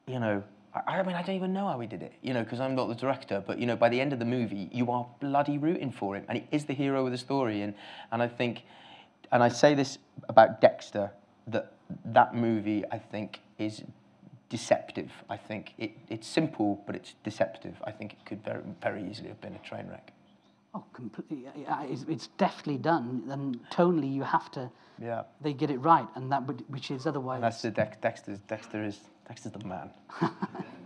Speaker 3: you know, I, I mean I don't even know how he did it, you know, because I'm not the director, but you know, by the end of the movie, you are bloody rooting for him, and he is the hero of the story, and and I think, and I say this about Dexter that that movie I think is deceptive. I think it, it's simple, but it's deceptive. I think it could very, very easily have been a train wreck.
Speaker 1: Oh, completely. It's, it's deftly done, and tonally you have to.
Speaker 3: Yeah.
Speaker 1: They get it right, and that would, which is otherwise.
Speaker 3: And that's the Dex, Dexter. Dexter is Dexter's the man.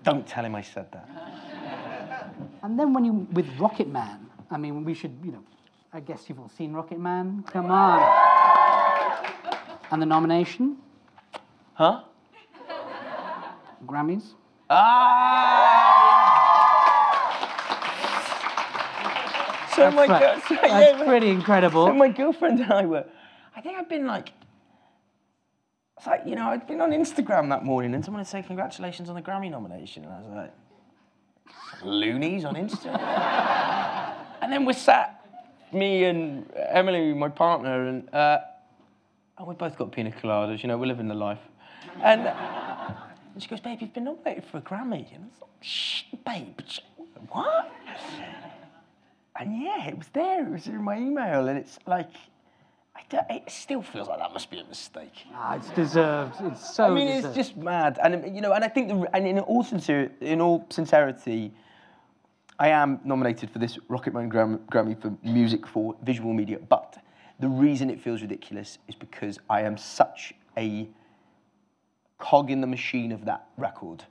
Speaker 3: Don't tell him I said that.
Speaker 1: And then when you with Rocket Man, I mean, we should, you know, I guess you've all seen Rocket Man. Come on. and the nomination.
Speaker 3: Huh?
Speaker 1: Grammys.
Speaker 3: Ah! So
Speaker 1: That's,
Speaker 3: my
Speaker 1: right. That's
Speaker 3: yeah,
Speaker 1: pretty incredible.
Speaker 3: So my girlfriend and I were, I think I'd been like, it's like, you know, I'd been on Instagram that morning and someone had said, congratulations on the Grammy nomination. And I was like, loonies on Instagram? and then we sat, me and Emily, my partner, and, uh, and we both got pina coladas, you know, we're living the life. And, and she goes, babe, you've been nominated for a Grammy. And I was like, shh, babe, what? And yeah, it was there. It was in my email, and it's like, I don't, it still feels like that must be a mistake.
Speaker 1: Ah, it's deserved. It's so
Speaker 3: I mean, it's just mad, and you know, and I think, the, and in all sincerity, in all sincerity, I am nominated for this Rocketman Gram- Grammy for music for visual media. But the reason it feels ridiculous is because I am such a cog in the machine of that record.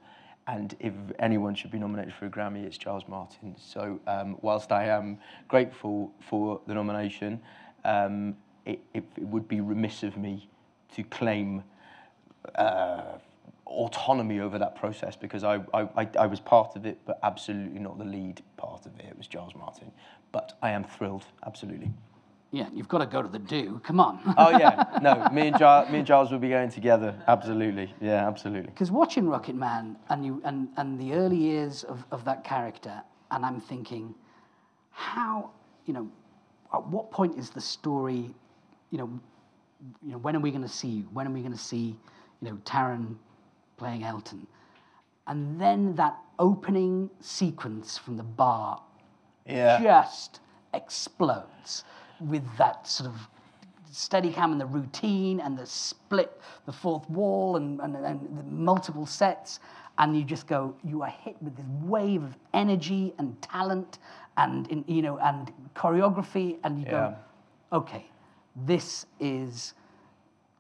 Speaker 3: And if anyone should be nominated for a Grammy, it's Giles Martin. So, um, whilst I am grateful for the nomination, um, it, it, it would be remiss of me to claim uh, autonomy over that process because I, I, I, I was part of it, but absolutely not the lead part of it. It was Giles Martin. But I am thrilled, absolutely.
Speaker 1: Yeah, you've got to go to the do. Come on.
Speaker 3: Oh yeah, no, me and Giles, me and Giles will be going together. Absolutely, yeah, absolutely.
Speaker 1: Because watching Rocket Man and you and, and the early years of, of that character, and I'm thinking, how you know, at what point is the story, you know, you know, when are we going to see you? When are we going to see, you know, Taron playing Elton, and then that opening sequence from the bar
Speaker 3: Yeah.
Speaker 1: just explodes with that sort of steady cam and the routine and the split, the fourth wall and, and, and the multiple sets. And you just go, you are hit with this wave of energy and talent and, in, you know, and choreography. And you
Speaker 3: Yeah.
Speaker 1: go, okay, this is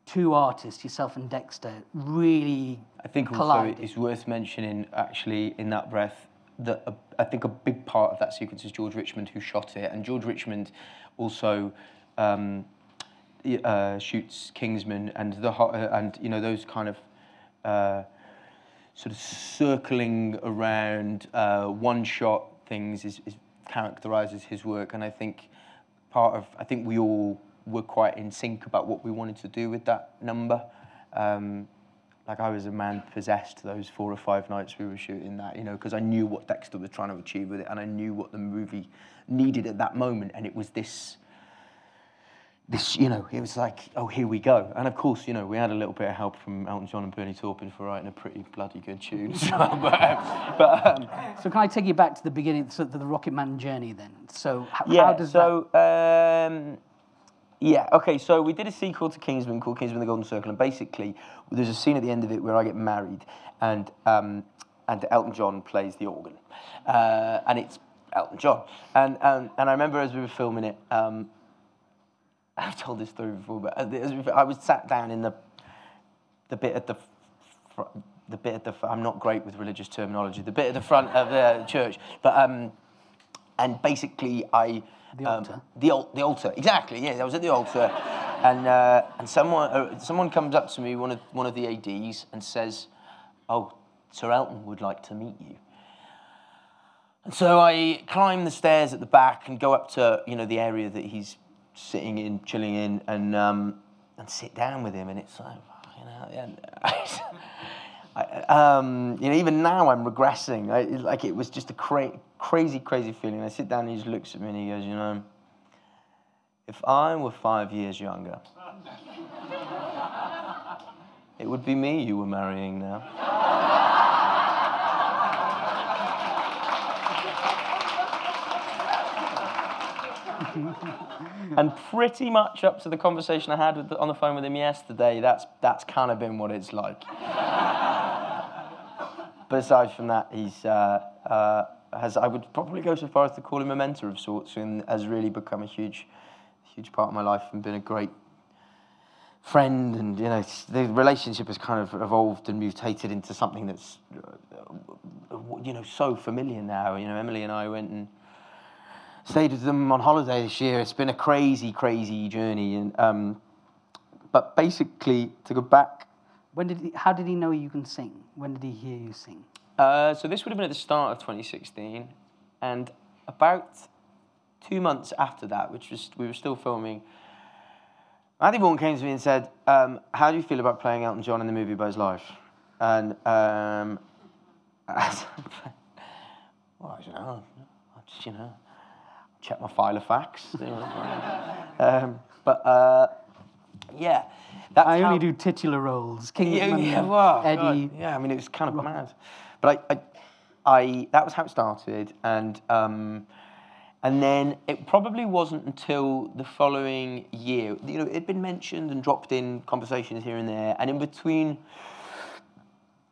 Speaker 1: two artists, yourself and Dexter, really
Speaker 3: I think also it's worth mentioning, actually, in that breath, that a, I think a big part of that sequence is George Richmond who shot it, and George Richmond also um, uh, shoots Kingsman and the uh, and you know those kind of. Uh, sort of circling around uh, one shot things is, is characterizes his work and I think part of I think we all were quite in sync about what we wanted to do with that number um, like I was a man possessed those four or five nights we were shooting that you know because I knew what Dexter was trying to achieve with it and I knew what the movie needed at that moment and it was this this, you know, it was like, oh, here we go. And of course, you know, we had a little bit of help from Elton John and Bernie Taupin for writing a pretty bloody good tune. So, but, but um,
Speaker 1: So can I take you back to the beginning, so to the Rocket Man journey then? So
Speaker 3: yeah,
Speaker 1: how does that...
Speaker 3: so, um, yeah, okay, so we did a sequel to Kingsman called Kingsman the Golden Circle, and basically there's a scene at the end of it where I get married, and, um, and Elton John plays the organ. Uh, and it's Elton John. And, and, and I remember as we were filming it, um, I've told this story before, but as we- I was sat down in the the bit at the the bit at the fr- I'm not great with religious terminology. The bit at the front of the church, but um, and basically I
Speaker 1: The
Speaker 3: um,
Speaker 1: altar?
Speaker 3: the al- the altar exactly. Yeah, I was at the altar, and uh, and someone uh, someone comes up to me, one of one of the ads, and says, "Oh, Sir Elton would like to meet you." And so I climb the stairs at the back and go up to you know the area that he's sitting in, chilling in, and um, and sit down with him. And it's like, you know, and I, um, you know, even now I'm regressing. I, like it was just a cra- crazy, crazy feeling. I sit down and he just looks at me and he goes, you know, if I were five years younger, it would be me you were marrying now. and pretty much up to the conversation I had the, on the phone with him yesterday, that's that's kind of been what it's like. But aside from that, he's uh, uh, has I would probably go so far as to call him a mentor of sorts, and has really become a huge, huge part of my life and been a great friend. And you know, the relationship has kind of evolved and mutated into something that's, uh, you know, so familiar now. You know, Emily and I went and stayed with them on holiday this year. It's been a crazy, crazy journey. And um, but basically, to go back
Speaker 1: When did he, how did he know you can sing? When did he hear you sing?
Speaker 3: Uh, so this would have been at the start of 2016, and about two months after that, which was we were still filming. Matthew Vaughan came to me and said, um, "How do you feel about playing Elton John in the movie about his life?" And um, well, know. I just you know check my file of facts. um, but uh, yeah, that's
Speaker 1: I only do titular roles. Kingsman,
Speaker 3: yeah, yeah, wow,
Speaker 1: Eddie.
Speaker 3: God, yeah, I mean, it was kind of mad. But I, I, I, that was how it started, and um, and then it probably wasn't until the following year. You know, it'd been mentioned and dropped in conversations here and there, and in between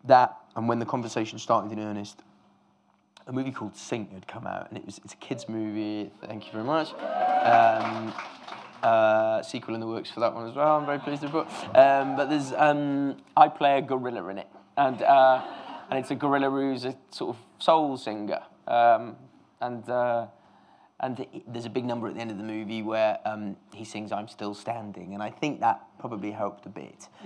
Speaker 3: that and when the conversation started in earnest, a movie called Sing had come out, and it was it's a kids' movie. Thank you very much. Um, uh, sequel in the works for that one as well. I'm very pleased to report. Um, but there's um, I play a gorilla in it, and uh, and it's a gorilla who's a sort of soul singer, um, and. Uh, and it- there's a big number at the end of the movie where um, he sings "I'm Still Standing," and I think that probably helped a bit.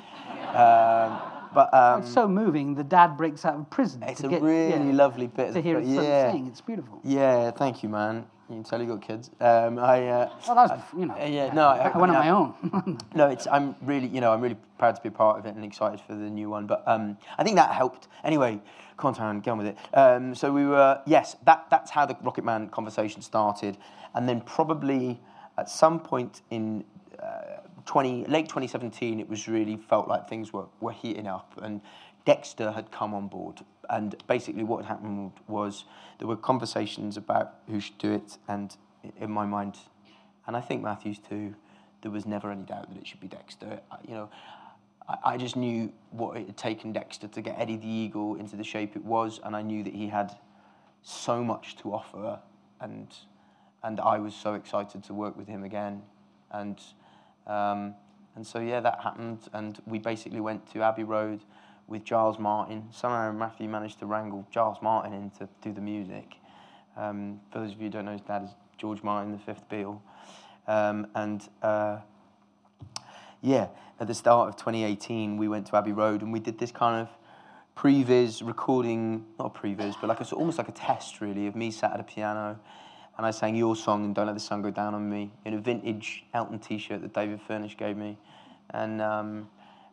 Speaker 3: Um, but um,
Speaker 1: It's so moving. The dad breaks out of prison.
Speaker 3: it's a
Speaker 1: get-
Speaker 3: really
Speaker 1: yeah,
Speaker 3: lovely bit.
Speaker 1: to hear it
Speaker 3: yeah.
Speaker 1: sing. It's beautiful.
Speaker 3: Yeah, thank you, man. You can tell you got kids. Um, I, uh,
Speaker 1: Well, that was, you know.
Speaker 3: uh, yeah, no, I,
Speaker 1: I went on
Speaker 3: mean,
Speaker 1: my own.
Speaker 3: no, it's I'm really you know I'm really proud to be a part of it and excited for the new one. But um, I think that helped. Anyway, come on, Taron, get on with it. Um, so we were yes, that that's how the Rocket Man conversation started, and then probably at some point in. Uh, 20, late 2017, it was really felt like things were, were heating up, and Dexter had come on board. And basically, what happened was there were conversations about who should do it, and in my mind, and I think Matthews too, there was never any doubt that it should be Dexter. You know, I, I just knew what it had taken Dexter to get Eddie the Eagle into the shape it was, and I knew that he had so much to offer, and and I was so excited to work with him again, and um, and so yeah, that happened, and we basically went to Abbey Road with Giles Martin. Somehow Matthew managed to wrangle Giles Martin in to do the music. Um, for those of you who don't know, his dad is George Martin, the fifth Beatle, um, and. Uh, yeah, at the start of 2018, we went to Abbey Road and we did this kind of previs recording, not a previs, but like a, almost like a test really of me sat at a piano and I sang your song and Don't Let the Sun Go Down on Me in a vintage Elton t-shirt that David Furnish gave me. And, um,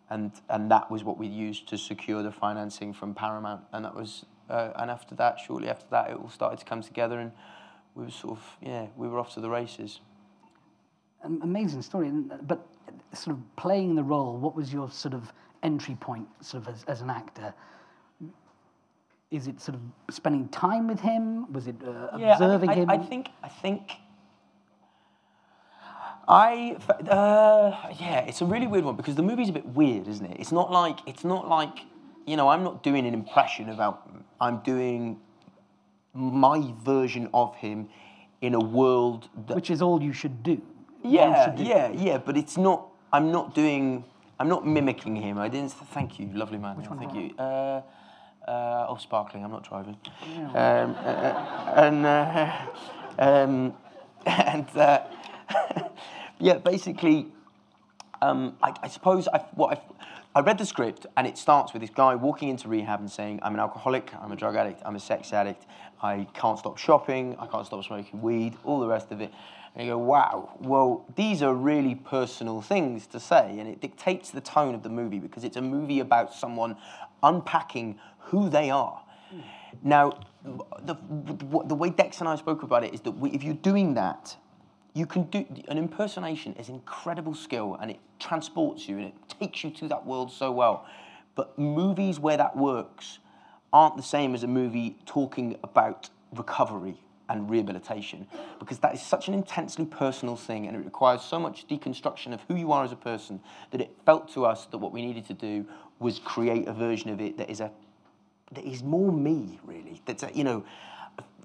Speaker 3: and, and that was what we used to secure the financing from Paramount. And that was, uh, and after that, shortly after that, it all started to come together and we were sort of, yeah, we were off to the races.
Speaker 1: Am- amazing story. But sort of playing the role, what was your sort of entry point, sort of as, as an actor? Is it sort of spending time with him? Was it uh,
Speaker 3: Yeah, I-
Speaker 1: observing
Speaker 3: I,
Speaker 1: him?
Speaker 3: I, think I think I uh, yeah, it's a really weird one because the movie's a bit weird, isn't it? It's not like it's not like you know I'm not doing an impression of about I'm doing my version of him in a world that
Speaker 1: Which is all you should do.
Speaker 3: Yeah
Speaker 1: should do.
Speaker 3: yeah yeah, but it's not. I'm not doing. I'm not mimicking him. I didn't. Thank you, lovely man. Which
Speaker 1: one
Speaker 3: Thank you. Uh, uh, oh, sparkling. I'm not driving. Um, uh, uh, and uh, um, and uh, yeah, basically, um, I, I suppose I, what I, I read the script and it starts with this guy walking into rehab and saying, "I'm an alcoholic, I'm a drug addict, I'm a sex addict, I can't stop shopping, I can't stop smoking weed, all the rest of it." And you go, "Wow, well, these are really personal things to say, and it dictates the tone of the movie because it's a movie about someone unpacking who they are." Now, the, the, the way Dex and I spoke about it is that we, if you're doing that, you can do an impersonation is incredible skill and it transports you and it takes you to that world so well. But movies where that works aren't the same as a movie talking about recovery and rehabilitation because that is such an intensely personal thing and it requires so much deconstruction of who you are as a person that it felt to us that what we needed to do was create a version of it that is a that is more me, really. That's a, you know,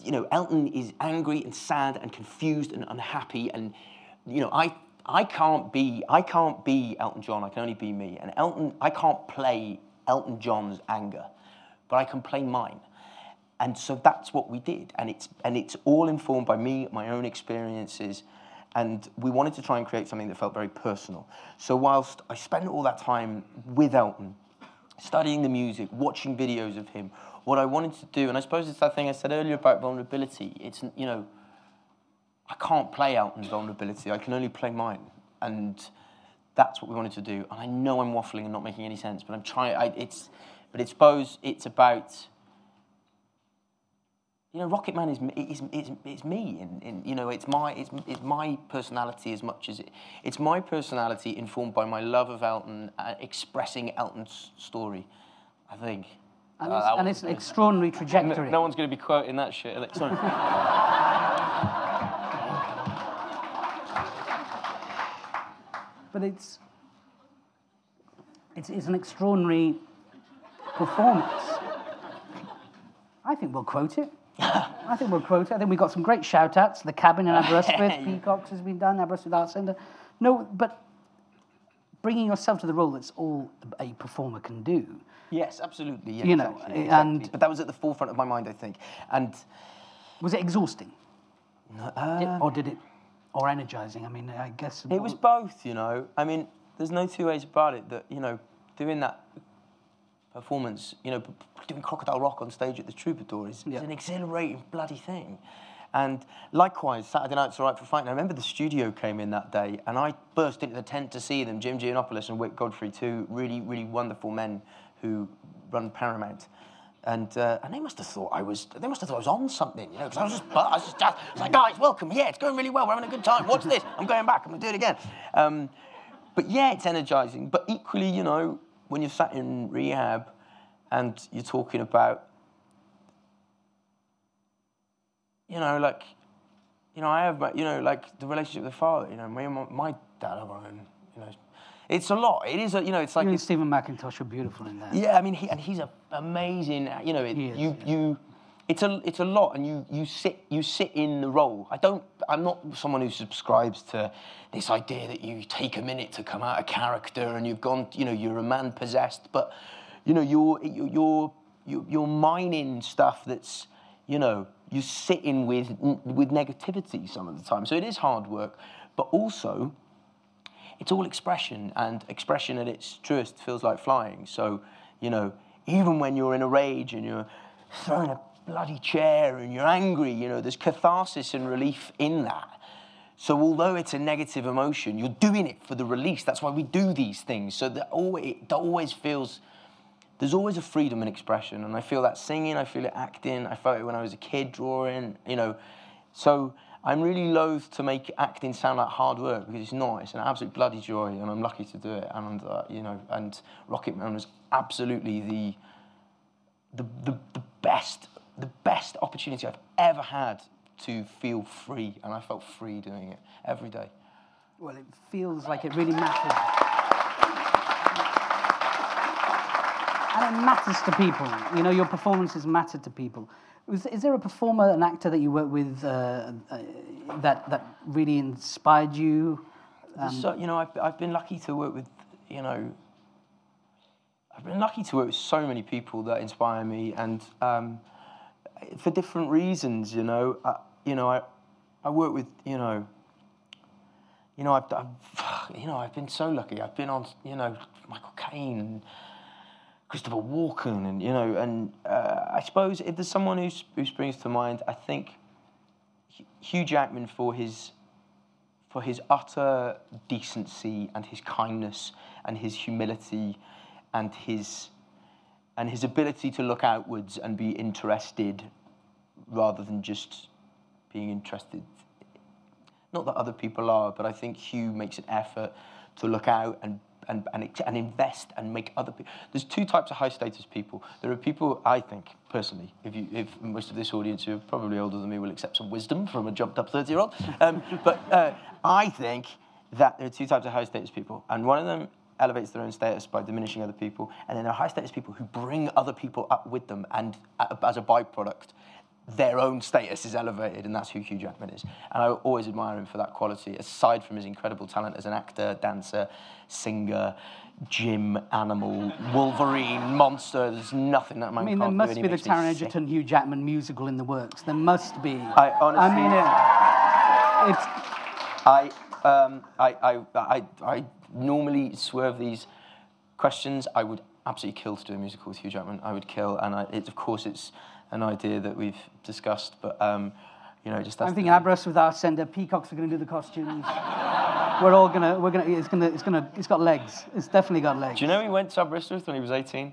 Speaker 3: you know, Elton is angry and sad and confused and unhappy, and you know, I I can't be I can't be Elton John. I can only be me. And Elton, I can't play Elton John's anger, but I can play mine. And so that's what we did, and it's and it's all informed by me, my own experiences, and we wanted to try and create something that felt very personal. So whilst I spent all that time with Elton, studying the music, watching videos of him, what I wanted to do, and I suppose it's that thing I said earlier about vulnerability. It's you know, I can't play out Elton's vulnerability. I can only play mine, and that's what we wanted to do. And I know I'm waffling and not making any sense, but I'm trying. I, it's, but it's suppose it's about. You know, Rocket Man is is, is, is me, and, and you know, it's my it's, it's my personality as much as it, it's my personality informed by my love of Elton, uh, expressing Elton's story. I think.
Speaker 1: And,
Speaker 3: Uh,
Speaker 1: it's, and it's an extraordinary
Speaker 3: no,
Speaker 1: trajectory.
Speaker 3: no one's going to be quoting that shit.
Speaker 1: But it's, it's, it's an extraordinary performance. I think we'll quote it. I think we'll quote it. I think we've got some great shout outs. The Cabin in Aberystwyth, Peacocks has been done, Aberystwyth Arts Centre. No, but bringing yourself to the role that's all a performer can do.
Speaker 3: yes, absolutely. Yeah,
Speaker 1: You know,
Speaker 3: exactly,
Speaker 1: and-
Speaker 3: but that was at the forefront of my mind, I think. And
Speaker 1: Was it exhausting?
Speaker 3: uh,
Speaker 1: Did- or did it, or energizing? I mean, I guess.
Speaker 3: It was both, you know. I mean, there's no two ways about it that, you know, doing that performance, you know, doing Crocodile Rock on stage at the Troubadour is,
Speaker 1: Yeah.
Speaker 3: is an exhilarating bloody thing. And likewise, Saturday Night's All Right for Fighting. I remember the studio came in that day and I burst into the tent to see them, Jim Gianopulos and Wyck Godfrey, two really, really wonderful men who run Paramount. And, uh, and they must have thought I was. They must have thought I was on something, you know. Because I was just, I was just, I was like, guys, welcome. Yeah, it's going really well. We're having a good time. Watch this. I'm going back. I'm gonna do it again. Um, but yeah, it's energizing. But equally, you know, when you're sat in rehab and you're talking about, you know, like, you know, I have, my- you know, like the relationship with the father. You know, me and my, my dad have our own. You know, it's a lot. It is a, you know, it's like
Speaker 1: You and Steven Mackintosh are beautiful in that.
Speaker 3: yeah, I mean, he, and he's a amazing. You know, it,
Speaker 1: is,
Speaker 3: you
Speaker 1: yeah.
Speaker 3: you, it's a it's a lot, and you you sit you sit in the role. I don't. I'm not someone who subscribes to this idea that you take a minute to come out of character and you've gone. You know, you're a man possessed, but you know, you're you're you're, mining stuff that's you know you're sitting with with negativity some of the time. So it is hard work, but also it's all expression, and expression at its truest feels like flying. So, you know, even when you're in a rage and you're throwing a bloody chair and you're angry, you know, there's catharsis and relief in that. So, although it's a negative emotion, you're doing it for the release. That's why we do these things. So that always, always feels there's always a freedom in expression, and I feel that singing, I feel it acting, I felt it when I was a kid drawing, you know. So I'm really loath to make acting sound like hard work because it's not. It's an absolute bloody joy, and I'm lucky to do it. And uh, you know, and Rocket Man was absolutely the the, the the best the best opportunity I've ever had to feel free, and I felt free doing it every day.
Speaker 1: Well, it feels like it really matters. And it matters to people. You know, your performances matter to people. Was, is there a performer, an actor that you work with uh, uh, that, that really inspired you?
Speaker 3: so, you know, I've, I've been lucky to work with, you know, I've been lucky to work with so many people that inspire me, and um, for different reasons. You know, I, you know, I, I work with, you know, you know, I've, I've, you know, I've been so lucky. I've been on, you know, Michael Caine, and Christopher Walken, and you know, and uh, I suppose if there's someone who's, who springs to mind, I think Hugh Jackman for his for his utter decency and his kindness and his humility and his and his ability to look outwards and be interested rather than just being interested. Not that other people are, but I think Hugh makes an effort to look out and and, and, and invest and make other people. There's two types of high status people. There are people, I think, personally, if, you, if most of this audience who are probably older than me will accept some wisdom from a jumped up 30 year old, um, but uh, I think that there are two types of high status people. And one of them elevates their own status by diminishing other people. And then there are high status people who bring other people up with them and as a byproduct, their own status is elevated, and that's who Hugh Jackman is. And I always admire him for that quality, aside from his incredible talent as an actor, dancer, singer, gym animal, Wolverine, monster. There's nothing that man
Speaker 1: I mean, there
Speaker 3: can't
Speaker 1: must be the Taron. Egerton, Hugh Jackman musical in the works. There must be.
Speaker 3: I honestly-
Speaker 1: I mean, it, it's
Speaker 3: I, um, I, I, I, I normally swerve these questions. I would absolutely kill to do a musical with Hugh Jackman. I would kill, and I, it's of course it's an idea that we've discussed, but um, you know, just that's
Speaker 1: I'm thinking Aberystwyth Arts Centre, Peacocks are going to do the costumes. we're all gonna, we're gonna, it's gonna, it's gonna, it's got legs. It's definitely got legs.
Speaker 3: Do you know he went to Aberystwyth when he was 18?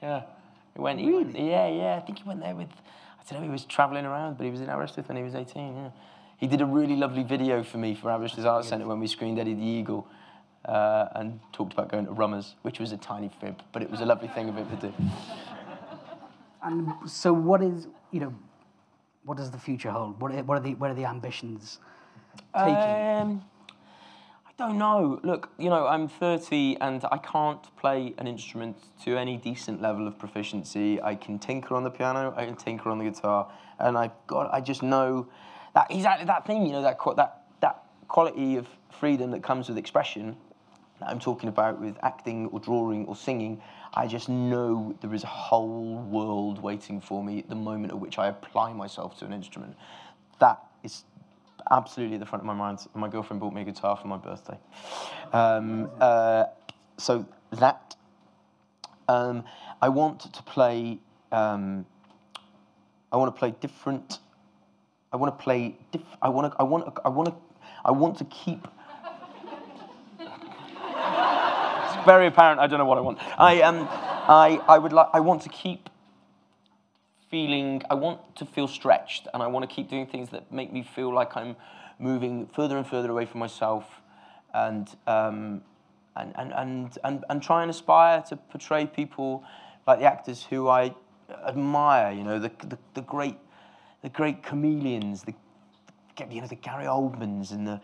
Speaker 3: Yeah. He went, he went, yeah, yeah. I think he went there with, I don't know, he was travelling around, but he was in Aberystwyth when he was 18, yeah. He did a really lovely video for me for Aberystwyth Arts Centre when we screened Eddie the Eagle uh, and talked about going to Rummers, which was a tiny fib, but it was a lovely thing of him to do.
Speaker 1: And so, what is, you know, what does the future hold? What are, what are the, where are the ambitions take you?
Speaker 3: Um, I don't know. Look, you know, I'm 30 and I can't play an instrument to any decent level of proficiency. I can tinker on the piano, I can tinker on the guitar, and I've got, I just know that exactly that thing. You know, that that that quality of freedom that comes with expression that I'm talking about with acting or drawing or singing. I just know there is a whole world waiting for me at the moment at which I apply myself to an instrument. That is absolutely at the front of my mind. My girlfriend bought me a guitar for my birthday. Um, uh, so that um, I want to play. Um, I want to play different. I want to play. Diff, I want to. I want. I want to. I want to keep. it's very apparent. I don't know what I want. I um. I I would like. I want to keep feeling I want to feel stretched and I want to keep doing things that make me feel like I'm moving further and further away from myself and um, and, and, and, and, and try and aspire to portray people like the actors who I admire, you know, the, the, the great the great chameleons, the you know, the Gary Oldmans and the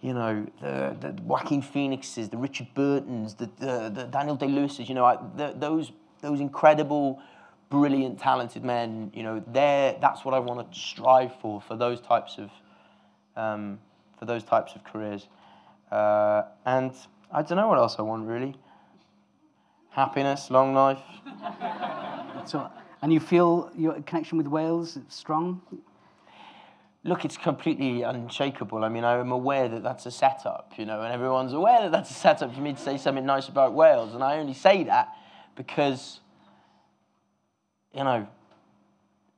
Speaker 3: you know, the, the Joaquin Phoenixes, the Richard Burtons, the, the, the Daniel Day-Lewis's, you know, I, the, those, those incredible brilliant, talented men. You know, they're, that's what I want to strive for for those types of um, for those types of careers. Uh, and I don't know what else I want really. Happiness, long life.
Speaker 1: So, and you feel your connection with Wales is strong?
Speaker 3: Look, it's completely unshakable. I mean, I'm aware that that's a setup, you know, and everyone's aware that that's a setup for me to say something nice about Wales. And I only say that because you know,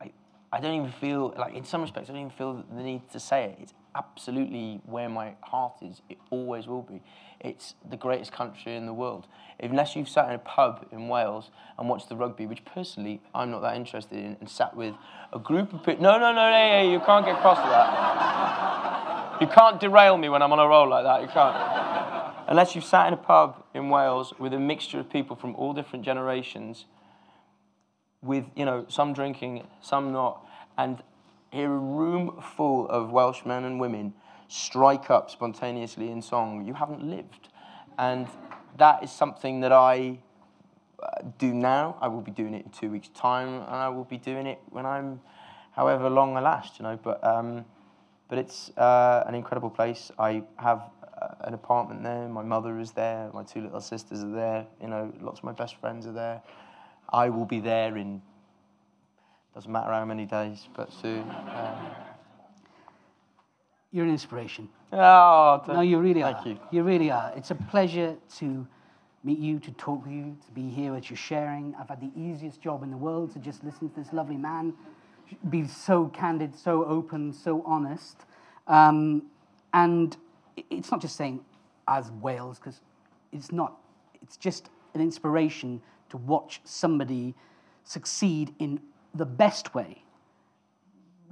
Speaker 3: I, I don't even feel like in some respects I don't even feel the need to say it. It's absolutely where my heart is. It always will be. It's the greatest country in the world. Unless you've sat in a pub in Wales and watched the rugby, which personally I'm not that interested in, and sat with a group of people. No, no, no, no, yeah, you can't get across to that. You can't derail me when I'm on a roll like that. You can't. Unless you've sat in a pub in Wales with a mixture of people from all different generations with you know some drinking, some not, and hear a room full of Welsh men and women strike up spontaneously in song, you haven't lived, and that is something that I uh, do now. I will be doing it in two weeks' time, and I will be doing it when I'm, however long I last, you know. But um, but it's uh, an incredible place. I have uh, an apartment there. My mother is there. My two little sisters are there. You know, lots of my best friends are there. I will be there in doesn't matter how many days, but soon. Um,
Speaker 1: You're an inspiration.
Speaker 3: oh,
Speaker 1: No, you really
Speaker 3: thank
Speaker 1: are.
Speaker 3: you.
Speaker 1: You really are. It's a pleasure to meet you, to talk with you, to be here as you're sharing. I've had the easiest job in the world to just listen to this lovely man be so candid, so open, so honest. Um, and it's not just saying as Wales, because it's not. It's just an inspiration to watch somebody succeed in the best way,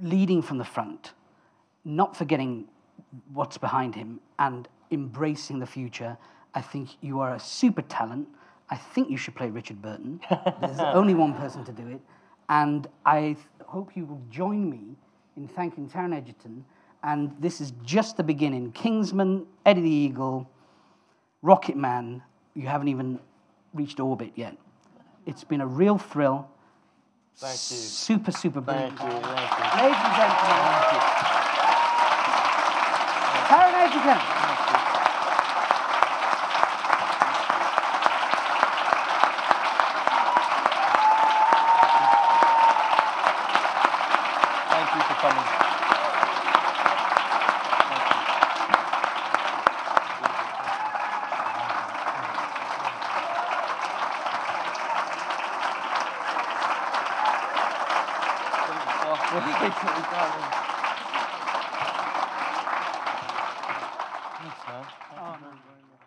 Speaker 1: leading from the front, not forgetting what's behind him and embracing the future. I think you are a super talent. I think you should play Richard Burton. There's only one person to do it. And I th- hope you will join me in thanking Taron Egerton. And this is just the beginning. Kingsman, Eddie the Eagle, Rocket Man, you haven't even reached orbit yet. It's been a real thrill.
Speaker 3: Thank you.
Speaker 1: Super, super brilliant.
Speaker 3: Thank you. Thank you.
Speaker 1: Ladies and gentlemen, Taron Egerton.
Speaker 3: Thank